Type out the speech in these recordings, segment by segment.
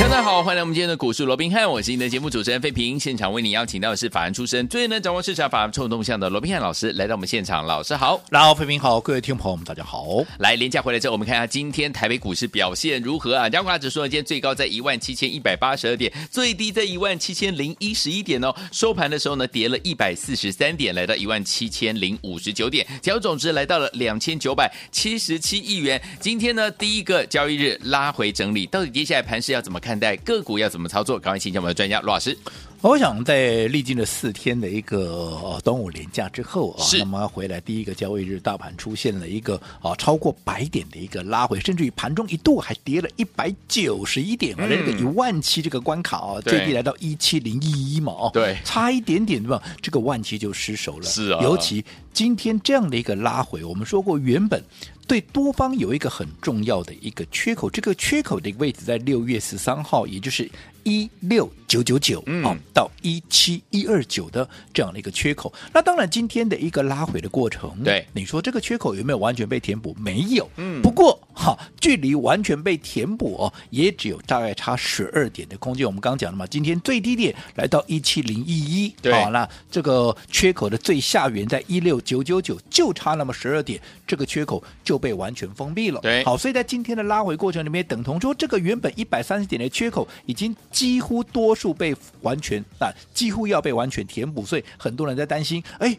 大家好，欢迎来我们今天的股市罗宾汉，我是你的节目主持人费平。现场为你邀请到的是法案出身、最能掌握市场法案冲动向的罗宾汉老师来到我们现场。老师好，大家好，费平好，各位听众朋友们大家好。来，连价回来之后，我们看一下今天台北股市表现如何啊？加权指数呢，今天最高在一万七千一百八十二点，最低在一万七千零一十一点哦。收盘的时候呢，跌了一百四十三点，来到一万七千零五十九点，成交总值来到了两千九百七十七亿元。今天呢，第一个交易日拉回整理，到底接下来盘势要怎么看待？个股要？怎么操作？赶快请教我们的专家罗老师。我想在历经了四天的一个端午连假之后啊，那么回来第一个交易日，大盘出现了一个啊超过百点的一个拉回，甚至于盘中一度还跌了一百九十一点，啊、嗯，那个一万七这个关卡啊，最低来到一七零一一嘛，哦，对，差一点点对吧？这个万七就失守了。是啊，尤其今天这样的一个拉回，我们说过原本。对多方有一个很重要的一个缺口，这个缺口的一个位置在六月十三号，也就是一六九九九啊到一七一二九的这样的一个缺口。那当然，今天的一个拉回的过程，对你说这个缺口有没有完全被填补？没有。嗯。不过哈，距离完全被填补哦，也只有大概差十二点的空间。我们刚刚讲了嘛，今天最低点来到一七零一一，好，那这个缺口的最下缘在一六九九九，就差那么十二点，这个缺口就。就被完全封闭了。对，好，所以在今天的拉回过程里面，等同说这个原本一百三十点的缺口，已经几乎多数被完全啊，几乎要被完全填补。所以很多人在担心，哎，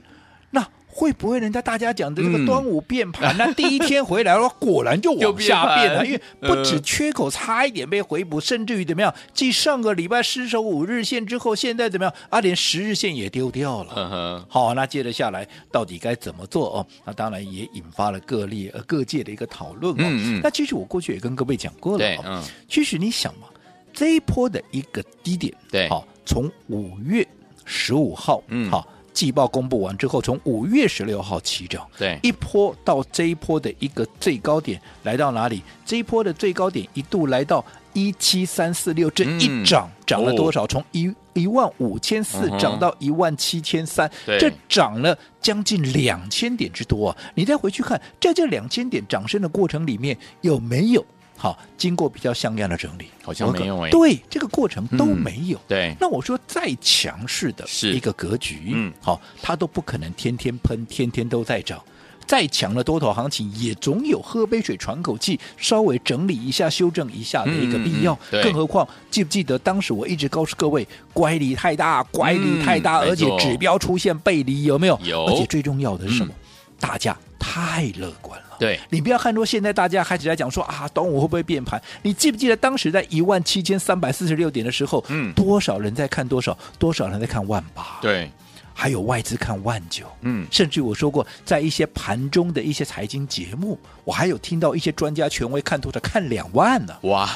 那。会不会人家大家讲的这个端午变盘？那、嗯、第一天回来了，果然就往 下变了。因为不止缺口差一点被回补，甚至于怎么样？继上个礼拜失守五日线之后，现在怎么样？啊，连十日线也丢掉了。嗯、好，那接着下来到底该怎么做哦？那当然也引发了各列呃各界的一个讨论哦。那其实我过去也跟各位讲过了。嗯。其实你想嘛，这一波的一个低点，对，好，从五月十五号，嗯，好。季报公布完之后，从五月十六号起涨，对，一波到这一波的一个最高点来到哪里？这一波的最高点一度来到一七三四六，这一涨涨了多少？从一一万五千四涨到一万七千三，这涨了将近两千点之多啊！你再回去看，在这两千点涨升的过程里面，有没有？好，经过比较像样的整理，好像没有哎。对，这个过程都没有。嗯、对，那我说再强势的一个格局，嗯，好，它都不可能天天喷，天天都在涨。再强的多头行情，也总有喝杯水喘口气，稍微整理一下、修正一下的一个必要。更何况，记不记得当时我一直告诉各位，乖离太大，乖离太大，嗯、而且指标出现背离，有没有？有。而且最重要的是什么？嗯、大家太乐观了。对，你不要看说现在大家开始在讲说啊，端午会不会变盘？你记不记得当时在一万七千三百四十六点的时候，嗯，多少人在看多少？多少人在看万八？对，还有外资看万九，嗯，甚至我说过，在一些盘中的一些财经节目，我还有听到一些专家权威看多的看两万呢。哇，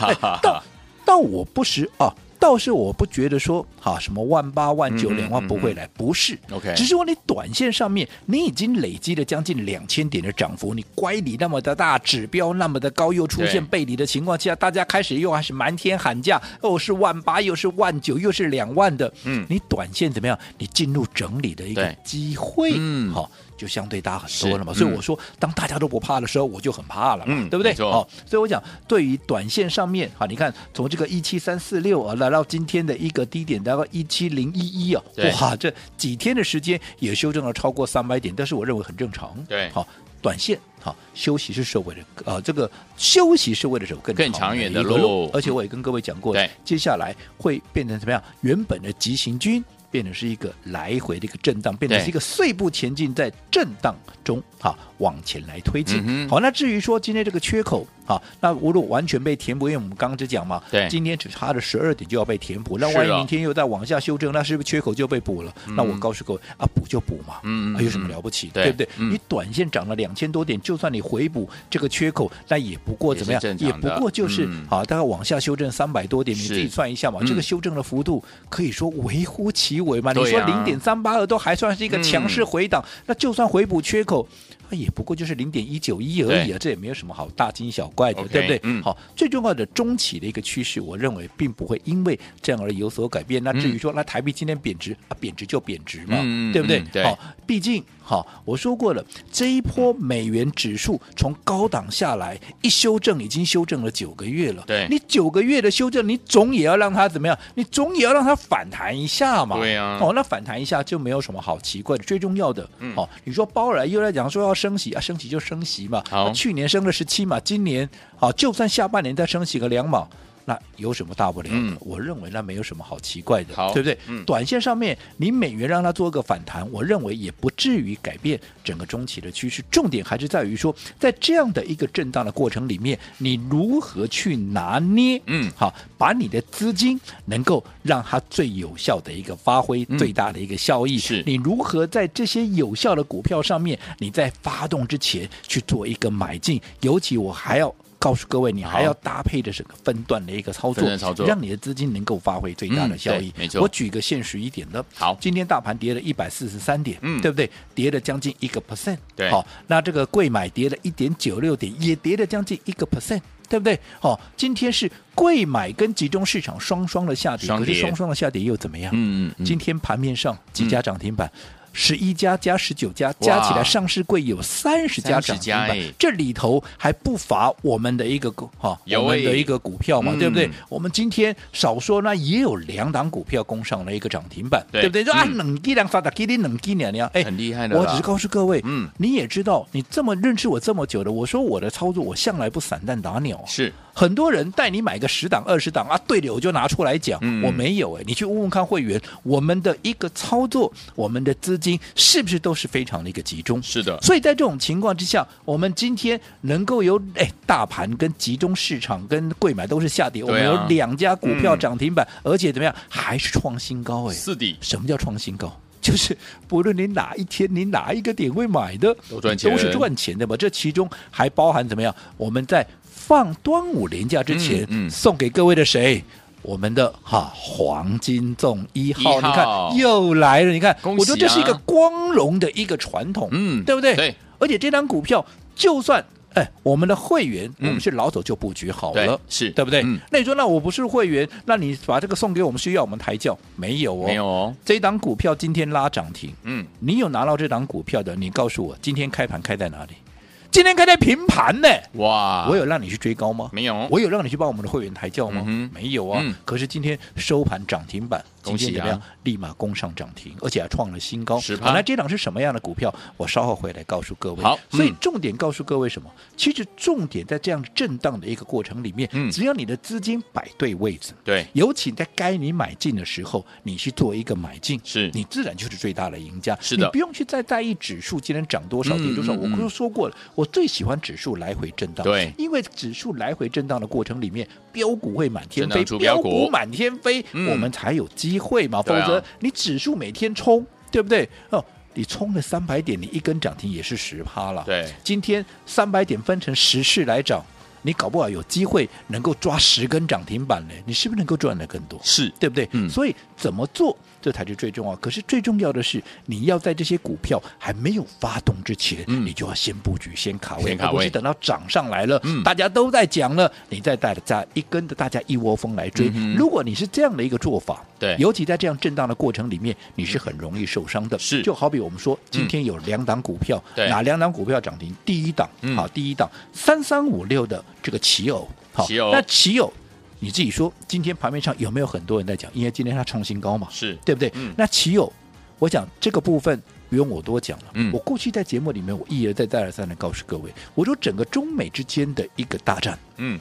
到到我不时啊。倒是我不觉得说，哈，什么万八万九两万不会来，不是，OK，只是说你短线上面你已经累积了将近两千点的涨幅，你乖离那么的大，指标那么的高，又出现背离的情况下，大家开始又还是满天喊价，哦是万八，又是万九，又是两万的，嗯，你短线怎么样？你进入整理的一个机会，嗯，好。就相对大很多了嘛，嗯、所以我说，当大家都不怕的时候，我就很怕了嘛，嗯、对不对？好、哦，所以我讲，对于短线上面，哈，你看从这个一七三四六啊，来到今天的一个低点，大概一七零一一啊，哇，这几天的时间也修正了超过三百点，但是我认为很正常。对，好，短线好休息是社会的呃，这个休息是为了走更更长远的路，而且我也跟各位讲过，接下来会变成怎么样？原本的急行军。变成是一个来回的一个震荡，变成是一个碎步前进，在震荡中啊往前来推进。嗯、好，那至于说今天这个缺口。好，那如果完全被填补，因为我们刚刚只讲嘛，对，今天只差了十二点就要被填补，那万一明天又再往下修正，那是不是缺口就被补了？那我告诉各位啊，补就补嘛，嗯，有什么了不起？对不对？你短线涨了两千多点，就算你回补这个缺口，那也不过怎么样？也不过就是啊，大概往下修正三百多点，你自己算一下嘛，这个修正的幅度可以说微乎其微嘛。你说零点三八二都还算是一个强势回档，那就算回补缺口。它也不过就是零点一九一而已啊，对这也没有什么好大惊小怪的对不对？嗯好，最重要的中期的一个趋势，我认为并不会因为这样而有所改变。那至于说，那台币今天贬值啊，贬值就贬值嘛，嗯对不对嗯？对好，毕竟好，我说过了，这一波美元指数从高档下来一修正，已经修正了九个月了。对你九个月的修正，你总也要让它怎么样？你总也要让它反弹一下嘛。对啊哦，那反弹一下就没有什么好奇怪的。最重要的，嗯哦，你说包尔又来讲说要升息啊，升息就升息嘛。去年升了十七嘛，今年好，就算下半年再升息个两码。那有什么大不了的？嗯我认为那没有什么好奇怪的，对不对？嗯短线上面你美元让它做个反弹，我认为也不至于改变整个中期的趋势。重点还是在于说，在这样的一个震荡的过程里面，你如何去拿捏？嗯好，把你的资金能够让它最有效的一个发挥嗯最大的一个效益。是你如何在这些有效的股票上面，你在发动之前去做一个买进？尤其我还要。告诉各位，你还要搭配的是个分段的一个操作，操作让你的资金能够发挥最大的效益嗯。没错我举个现实一点的，好今天大盘跌了一百四十三点，嗯对不对？跌了将近一个 percent，对好，那这个贵买跌了一点九六点，也跌了将近一个 percent。对不对？好，今天是贵买跟集中市场双双的下跌，可是双双的下跌又怎么样？嗯嗯嗯，今天盘面上几家涨停板？十一家加十九家，加起来上市柜有三十家涨停板。30家哎，这里头还不乏我们的一个股哈，有我们的哎。一个股票嘛，嗯。对不对？我们今天少说那也有两档股票攻上了一个涨停板，对。对不对？就啊，嗯。冷机量发达，给你冷机两两，哎，很厉害的我只是告诉各位，嗯。你也知道，你这么认识我这么久的，我说我的操作，我向来不散弹打鸟，是很多人带你买个十档二十档啊，对的我就拿出来讲，嗯。我没有哎，你去问问看会员，我们的一个操作，我们的资金是不是都是非常的一个集中？是的，所以在这种情况之下，我们今天能够有哎大盘跟集中市场跟贵买都是下跌，我们有两家股票嗯。涨停板，而且怎么样还是创新高哎，是的，什么叫创新高？就是不论你哪一天、你哪一个点位买的，都赚钱都是赚钱的嘛。这其中还包含怎么样？我们在放端午连假之前，嗯嗯送给各位的谁？我们的哈黄金粽一号，号你看又来了。你看，啊我觉得这是一个光荣的一个传统，嗯对不对？对。而且这张股票，就算哎，我们的会员，嗯我们是老早就布局好对了，是对不对？嗯那你说，那我不是会员，那你把这个送给我们，需要我们抬轿？没有哦，没有哦，这档股票今天拉涨停，嗯，你有拿到这档股票的，你告诉我，今天开盘开在哪里？今天开在平盘呢？哇，我有让你去追高吗？没有我有让你去帮我们的会员抬轿吗？嗯没有啊。嗯可是今天收盘涨停板，恭喜啊今天怎么样？立马攻上涨停，而且还创了新高。10%好，那这档是什么样的股票？我稍后回来告诉各位。好嗯所以重点告诉各位什么？其实重点在这样震荡的一个过程里面，嗯只要你的资金摆对位置，对，尤其在该你买进的时候，你去做一个买进，是你自然就是最大的赢家。是的你不用去再在意指数今天涨多少嗯跌多少。我不是说过了，我最喜欢指数来回震荡。对因为指数来回震荡的过程里面，标股会满天飞，标股股满天飞，嗯我们才有机会嘛。否则你指数每天冲，对不对？哦。你冲了三百点，你一根涨停也是十趴了。对今天三百点分成十次来涨，你搞不好有机会能够抓十根涨停板呢，你是不是能够赚的更多？是对不对？嗯所以怎么做，这才是最重要。可是最重要的是，你要在这些股票还没有发动之前，嗯你就要先布局、先卡位，先卡位而不是等到涨上来了，嗯大家都在讲了，你再带着大一跟着大家一窝蜂来追。嗯如果你是这样的一个做法，对尤其在这样震荡的过程里面，你是很容易受伤的。是就好比我们说，今天有两档股票，对哪两档股票涨停？第一档，嗯好，第一档三三五六的这个奇偶，好，奇那奇偶。你自己说，今天盘面上有没有很多人在讲？因为今天它创新高嘛，是对不对？嗯那奇偶，我讲这个部分不用我多讲了。嗯我过去在节目里面，我一而再再而三的告诉各位，我说整个中美之间的一个大战，嗯，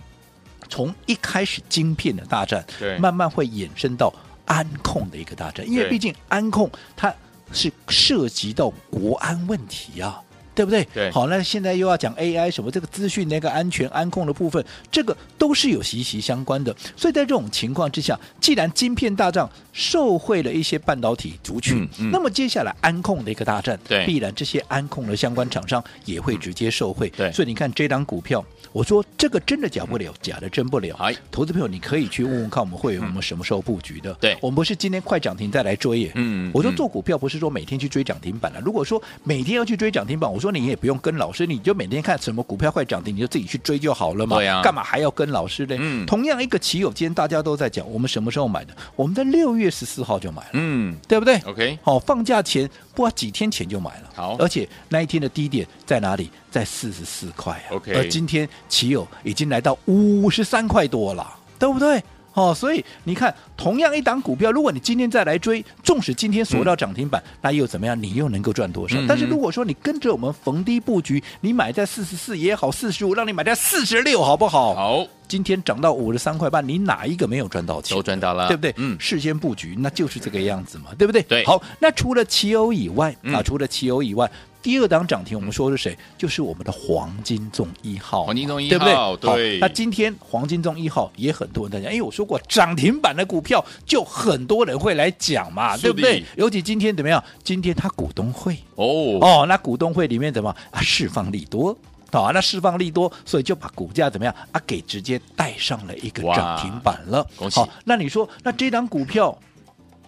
从一开始晶片的大战，对慢慢会衍生到安控的一个大战，因为毕竟安控它是涉及到国安问题啊。对不对？对好，那现在又要讲 AI 什么这个资讯那个安全安控的部分，这个都是有息息相关的。所以在这种情况之下，既然晶片大战受惠了一些半导体族群，嗯嗯那么接下来安控的一个大战，对必然这些安控的相关厂商也会直接受惠。对所以你看这档股票，我说这个真的假不了，假的真不了。哎投资朋友，你可以去问问看我们会员，我们什么时候布局的？对我们不是今天快涨停再来追耶。嗯我说嗯做股票不是说每天去追涨停板了。如果说每天要去追涨停板，我说说你也不用跟老师，你就每天看什么股票快涨停，你就自己去追就好了嘛。对呀、啊，干嘛还要跟老师呢？嗯，同样一个奇友，今天大家都在讲，我们什么时候买的？我们在六月十四号就买了，嗯，对不对？OK，好，放假前不几天前就买了，好，而且那一天的低点在哪里？在四十四块啊。OK，而今天奇友已经来到五十三块多了，对不对？哦，所以你看，同样一档股票，如果你今天再来追，纵使今天锁到涨停板，嗯、那又怎么样？你又能够赚多少？嗯、但是如果说你跟着我们逢低布局，你买在四十四也好，四十五，让你买在四十六，好不好？好，今天涨到五十三块半，你哪一个没有赚到钱？都赚到了，对不对？嗯，事先布局，那就是这个样子嘛，对不对？对。好，那除了奇欧以外、嗯、啊，除了奇欧以外。第二档涨停，我们说的是谁？就是我们的黄金粽一号，黄金粽一号，对不对？对。那今天黄金粽一号也很多人在讲，因为我说过涨停板的股票，就很多人会来讲嘛，对不对？尤其今天怎么样？今天他股东会哦哦，那股东会里面怎么啊？释放利多啊？那释放利多，所以就把股价怎么样啊？给直接带上了一个涨停板了。好，那你说那这档股票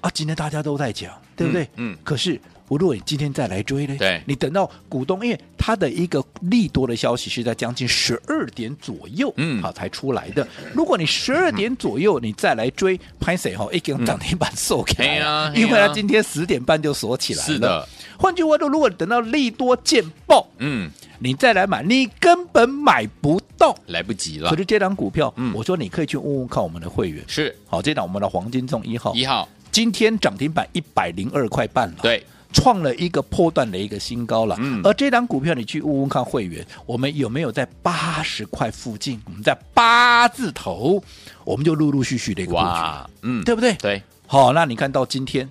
啊？今天大家都在讲，对不对？嗯。嗯可是。如果你今天再来追呢？对，你等到股东，因为它的一个利多的消息是在将近十二点左右，嗯，好才出来的。如果你十二点左右你再来追，拍谁？哈？一根涨停板收开啊，因为他今天十点半就锁起来了。是的，换句话说，如果等到利多见报，嗯，你再来买，你根本买不到，来不及了。可是这档股票，嗯，我说你可以去问问看我们的会员，是。好，这档我们的黄金重一号，一号。今天涨停板一百零二块半了，对。创了一个破段的一个新高了，嗯，而这档股票你去问问看会员，我们有没有在八十块附近？我们在八字头，我们就陆陆续续的一个布局，嗯，对不对？对，好，那你看到今天，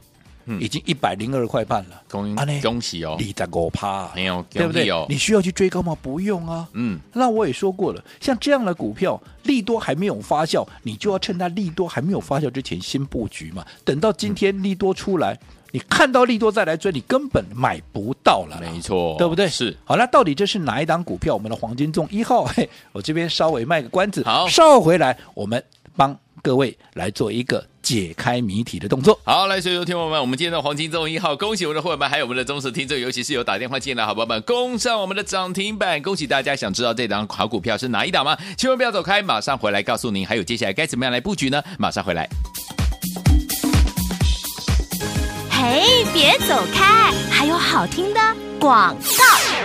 已经一百零二块半了，恭恭喜哦，你在我趴，没有，对不对？你需要去追高吗？不用啊，嗯，那我也说过了，像这样的股票，利多还没有发酵，你就要趁它利多还没有发酵之前先布局嘛，等到今天利多出来。你看到利多再来追，你根本买不到了，没错，对不对？是。好，那到底这是哪一档股票？我们的黄金重一号，嘿，我这边稍微卖个关子，好，稍后回来我们帮各位来做一个解开谜题的动作。好，来，所有听众们，我们今天的黄金周一号，恭喜我们的会员们，还有我们的忠实听众，尤其是有打电话进来好朋友们，攻上我们的涨停板，恭喜大家！想知道这档好股票是哪一档吗？千万不要走开，马上回来告诉您，还有接下来该怎么样来布局呢？马上回来。嘿，别走开，还有好听的广告。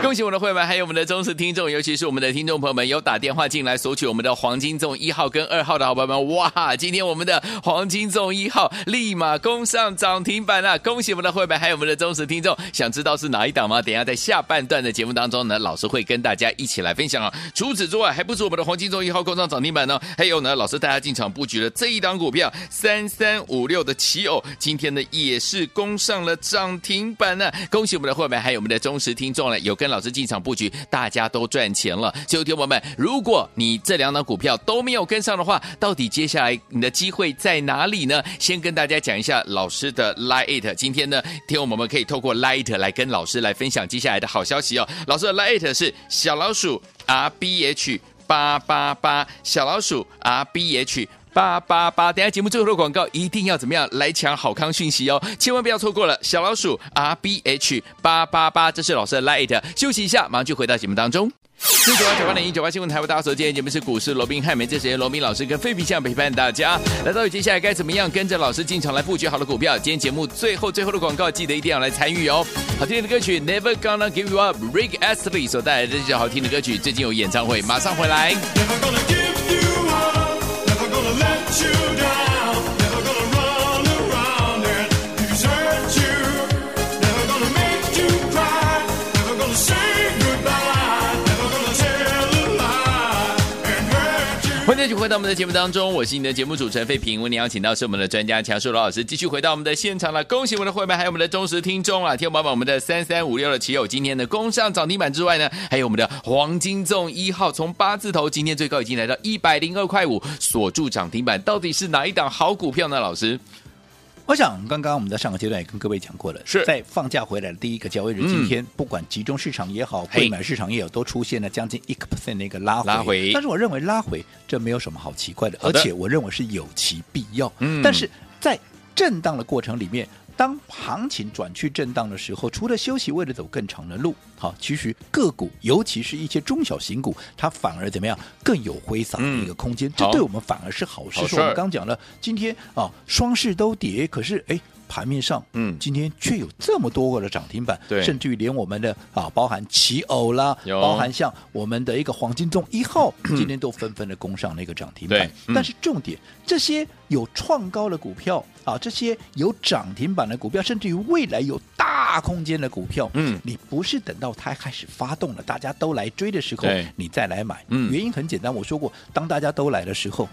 恭喜我们的会员，还有我们的忠实听众，尤其是我们的听众朋友们，有打电话进来索取我们的黄金粽一号跟二号的好朋友们，哇！今天我们的黄金粽一号立马攻上涨停板了，恭喜我们的会员，还有我们的忠实听众。想知道是哪一档吗？等下在下半段的节目当中呢，老师会跟大家一起来分享啊。除此之外，还不是我们的黄金粽一号攻上涨停板呢，还有呢，老师带大家进场布局了这一档股票三三五六的奇偶，今天呢也是攻上了涨停板呢。恭喜我们的会员，还有我们的忠实听众了，有跟老师进场布局，大家都赚钱了。所以，听友们，如果你这两档股票都没有跟上的话，到底接下来你的机会在哪里呢？先跟大家讲一下老师的 Lite。今天呢，听友们可以透过 Lite 来跟老师来分享接下来的好消息哦。老师的 Lite 是小老鼠 R B H 八八八，小老鼠 R B H。八八八，等下节目最后的广告一定要怎么样来抢好康讯息哦，千万不要错过了。小老鼠 R B H 八八八，这是老师的 Light。休息一下，马上就回到节目当中。四九八九八零一九八新闻台为大家所见，今天节目是股市罗宾汉，每这时间罗宾老师跟费皮相陪伴大家。来到接下来该怎么样跟着老师进场来布局好的股票？今天节目最后最后的广告，记得一定要来参与哦。好听的歌曲 Never Gonna Give You Up，Rick Astley 所带来的这首好听的歌曲，最近有演唱会，马上回来。欢迎继续回到我们的节目当中，我是你的节目主持人费平。为你邀请到是我们的专家强叔罗老师，继续回到我们的现场了。恭喜我们的会员，还有我们的忠实听众啊！听众朋友们，我们的三三五六的奇友今天的攻上涨停板之外呢，还有我们的黄金粽一号，从八字头今天最高已经来到一百零二块五，锁住涨停板。到底是哪一档好股票呢？老师？我想，刚刚我们在上个阶段也跟各位讲过了，是。在放假回来的第一个交易日，今天不管集中市场也好，购买市场也好，都出现了将近一个 percent 的一个拉回。拉回，但是我认为拉回这没有什么好奇怪的，的。而且我认为是有其必要。嗯，但是在震荡的过程里面，当行情转去震荡的时候，除了休息，为了走更长的路，好，其实个股，尤其是一些中小型股，它反而怎么样更有挥洒的一个空间，嗯、这对我们反而是好事。是我们刚讲了，今天啊双市都跌，可是哎。盘面上，嗯，今天却有这么多个的涨停板，对，甚至于连我们的啊，包含奇偶啦，包含像我们的一个黄金粽一号，今天都纷纷的攻上那个涨停板。但是重点，这些有创高的股票啊，这些有涨停板的股票，甚至于未来有大空间的股票，嗯，你不是等到它开始发动了，大家都来追的时候，你再来买，嗯，原因很简单，我说过，当大家都来的时候。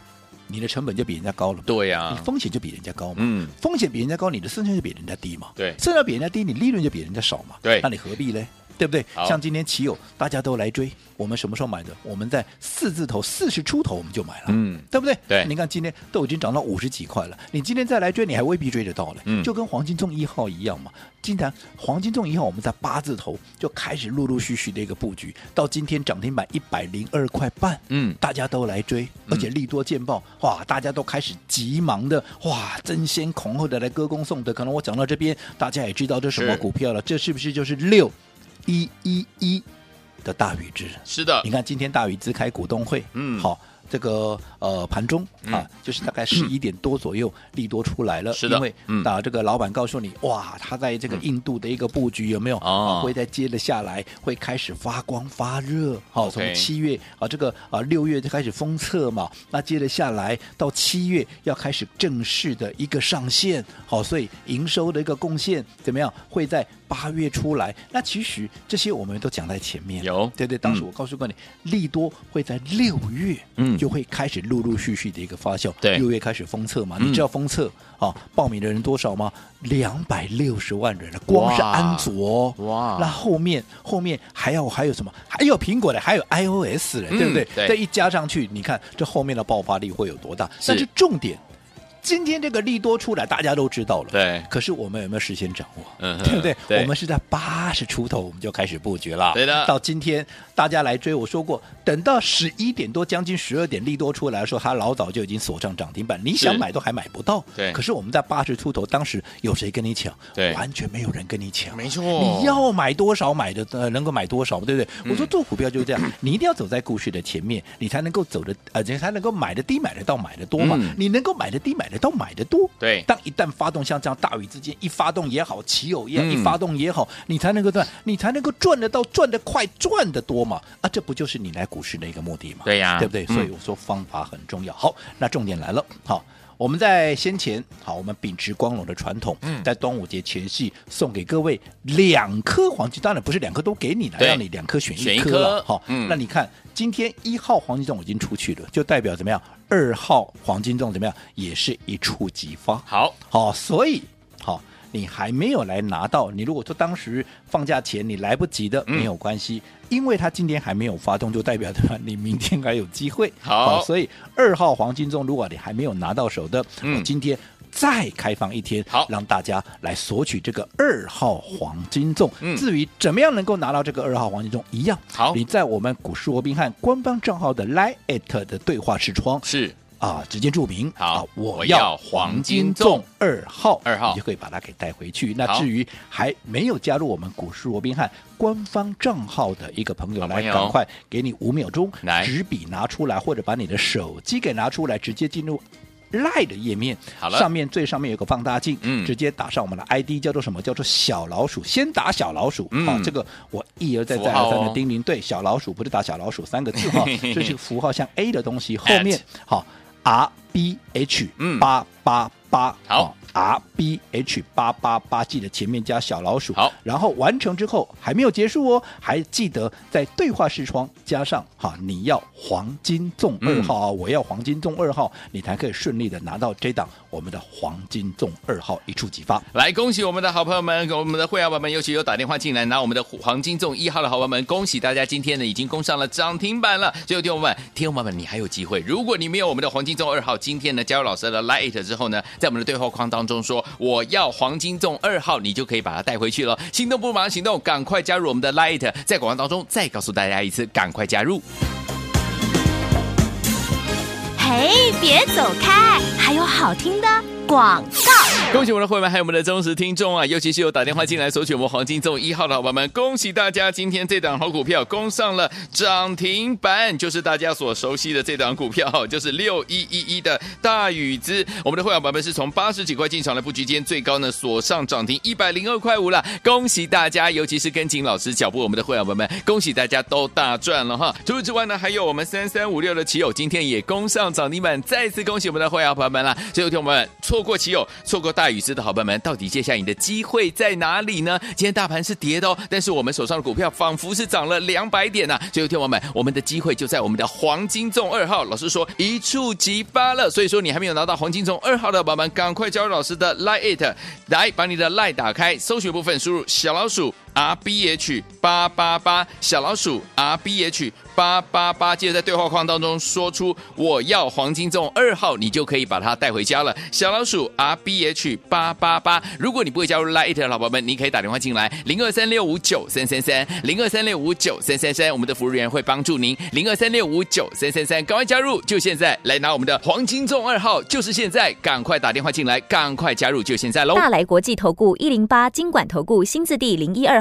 你的成本就比人家高了，对呀、啊，你风险就比人家高嘛，嗯，风险比人家高，你的胜算就比人家低嘛，对，胜算比人家低，你利润就比人家少嘛，对，那你何必呢？对不对？像今天奇友大家都来追，我们什么时候买的？我们在四字头四十出头我们就买了，嗯，对不对？对，你看今天都已经涨到五十几块了，你今天再来追，你还未必追得到了，嗯，就跟黄金粽一号一样嘛。今天黄金粽一号我们在八字头就开始陆陆续续的一个布局，到今天涨停板一百零二块半，嗯，大家都来追，而且利多见报，哇，大家都开始急忙的哇争先恐后的来歌功颂德。可能我讲到这边，大家也知道这什么股票了，这是不是就是六？一一一的大宇之是的，你看今天大宇之开股东会，嗯，好。这个呃盘中啊，就是大概十一点多左右，利多出来了。是的，因为啊，这个老板告诉你，哇，他在这个印度的一个布局有没有啊？会在接着下来，会开始发光发热。好，从七月啊，这个啊六月就开始封测嘛，那接着下来到七月要开始正式的一个上线。好，所以营收的一个贡献怎么样？会在八月出来。那其实这些我们都讲在前面。有，对对，当时我告诉过你，利多会在六月。嗯。就会开始陆陆续续的一个发酵，对，六月开始封测嘛，嗯、你知道封测啊报名的人多少吗？两百六十万人了，光是安卓，哇，那后面后面还要还有什么？还有苹果的，还有 iOS 的，嗯、对不对？这一加上去，你看这后面的爆发力会有多大？是但是重点。今天这个利多出来，大家都知道了。对，可是我们有没有事先掌握？嗯，对不对？对，我们是在八十出头，我们就开始布局了。对的。到今天大家来追，我说过，等到十一点多，将近十二点，利多出来的时候，他老早就已经锁上涨停板，你想买都还买不到。对。可是我们在八十出头，当时有谁跟你抢？对，完全没有人跟你抢。没错。你要买多少买的呃，能够买多少，对不对？我说做股票就是这样，你一定要走在故事的前面，你才能够走的呃，你才能够买的低，买得到，买的多嘛。你能够买的低，买。都买的多，对。当一旦发动，像这样大雨之间一发动也好，奇偶一样一发动也好，你才能够赚，你才能够赚得到，赚得快，赚得多嘛。啊，这不就是你来股市的一个目的嘛？对呀，对不对？所以我说方法很重要。好，那重点来了，好，我们在先前，好，我们秉持光荣的传统，在端午节前夕送给各位两颗黄金，当然不是两颗都给你了，让你两颗选一颗了。好，那你看今天一号黄金粽已经出去了，就代表怎么样？二号黄金粽怎么样？也是一触即发。好，好，所以好，你还没有来拿到。你如果说当时放假前你来不及的，没有关系，嗯、因为它今天还没有发动，就代表着你明天还有机会。好，好，所以二号黄金粽，如果你还没有拿到手的，嗯，今天再开放一天，好，让大家来索取这个二号黄金粽。嗯，至于怎么样能够拿到这个二号黄金粽，一样，好，你在我们股市罗宾汉官方账号的 Line@ 的对话视窗是。啊，直接注明好，我要黄金粽二号，二号，你就可以把它给带回去。那至于还没有加入我们股市罗宾汉官方账号的一个朋友，来赶快给你五秒钟，来。纸笔拿出来，或者把你的手机给拿出来，直接进入。赖的页面，好了，上面最上面有个放大镜，嗯，直接打上我们的 ID，叫做什么？叫做小老鼠，先打小老鼠，嗯，好，这个我一而再再而三的叮咛，对，小老鼠不是打小老鼠三个字哈，这是个符号像 A 的东西，后面好 R B H 八八八，好。R B H 八八八，记得前面加小老鼠。好，然后完成之后还没有结束哦，还记得在对话视窗加上哈，你要黄金粽二号啊，嗯、我要黄金粽二号，你才可以顺利的拿到这档我们的黄金粽二号一触即发。来，恭喜我们的好朋友们，我们的会员朋友们，尤其有打电话进来拿我们的黄金粽一号的好朋友们，恭喜大家今天呢已经攻上了涨停板了。最后听我们，听我们，你还有机会。如果你没有我们的黄金粽二号，今天呢加入老师的 Light 之后呢，在我们的对话框当当中说我要黄金粽二号，你就可以把它带回去了。心动不如马上行动，赶快加入我们的 Light！在广告当中再告诉大家一次，赶快加入。嘿，别走开，还有好听的广告。恭喜我们的会员，还有我们的忠实听众啊！尤其是有打电话进来索取我们黄金粽一号的伙伴们，恭喜大家！今天这档好股票攻上了涨停板，就是大家所熟悉的这档股票，就是六一一一的大宇资。我们的会员伙伴们是从八十几块进场的布局，间最高呢锁上涨停一百零二块五了，恭喜大家！尤其是跟紧老师脚步，我们的会员伙伴们，恭喜大家都大赚了哈！除此之外呢，还有我们三三五六的棋友，今天也攻上涨停板，再次恭喜我们的会员伙伴们了。最后听我们错过其有，错过大宇资的伙伴们，到底接下来你的机会在哪里呢？今天大盘是跌的哦，但是我们手上的股票仿佛是涨了两百点呐、啊！最后听我们，我们的机会就在我们的黄金粽二号。老师说一触即发了，所以说你还没有拿到黄金粽二号的宝宝们，赶快加入老师的 Line it，来把你的 Line 打开，搜寻部分输入小老鼠 R B H 八八八，小老鼠 R B H。八八八，记得在对话框当中说出我要黄金粽二号，你就可以把它带回家了。小老鼠 R B H 八八八，如果你不会加入 Light 的老宝们，你可以打电话进来零二三六五九三三三零二三六五九三三三，我们的服务员会帮助您零二三六五九三三三，赶快加入，就现在来拿我们的黄金粽二号，就是现在，赶快打电话进来，赶快加入，就现在喽！大来国际投顾一零八金管投顾新字第零一二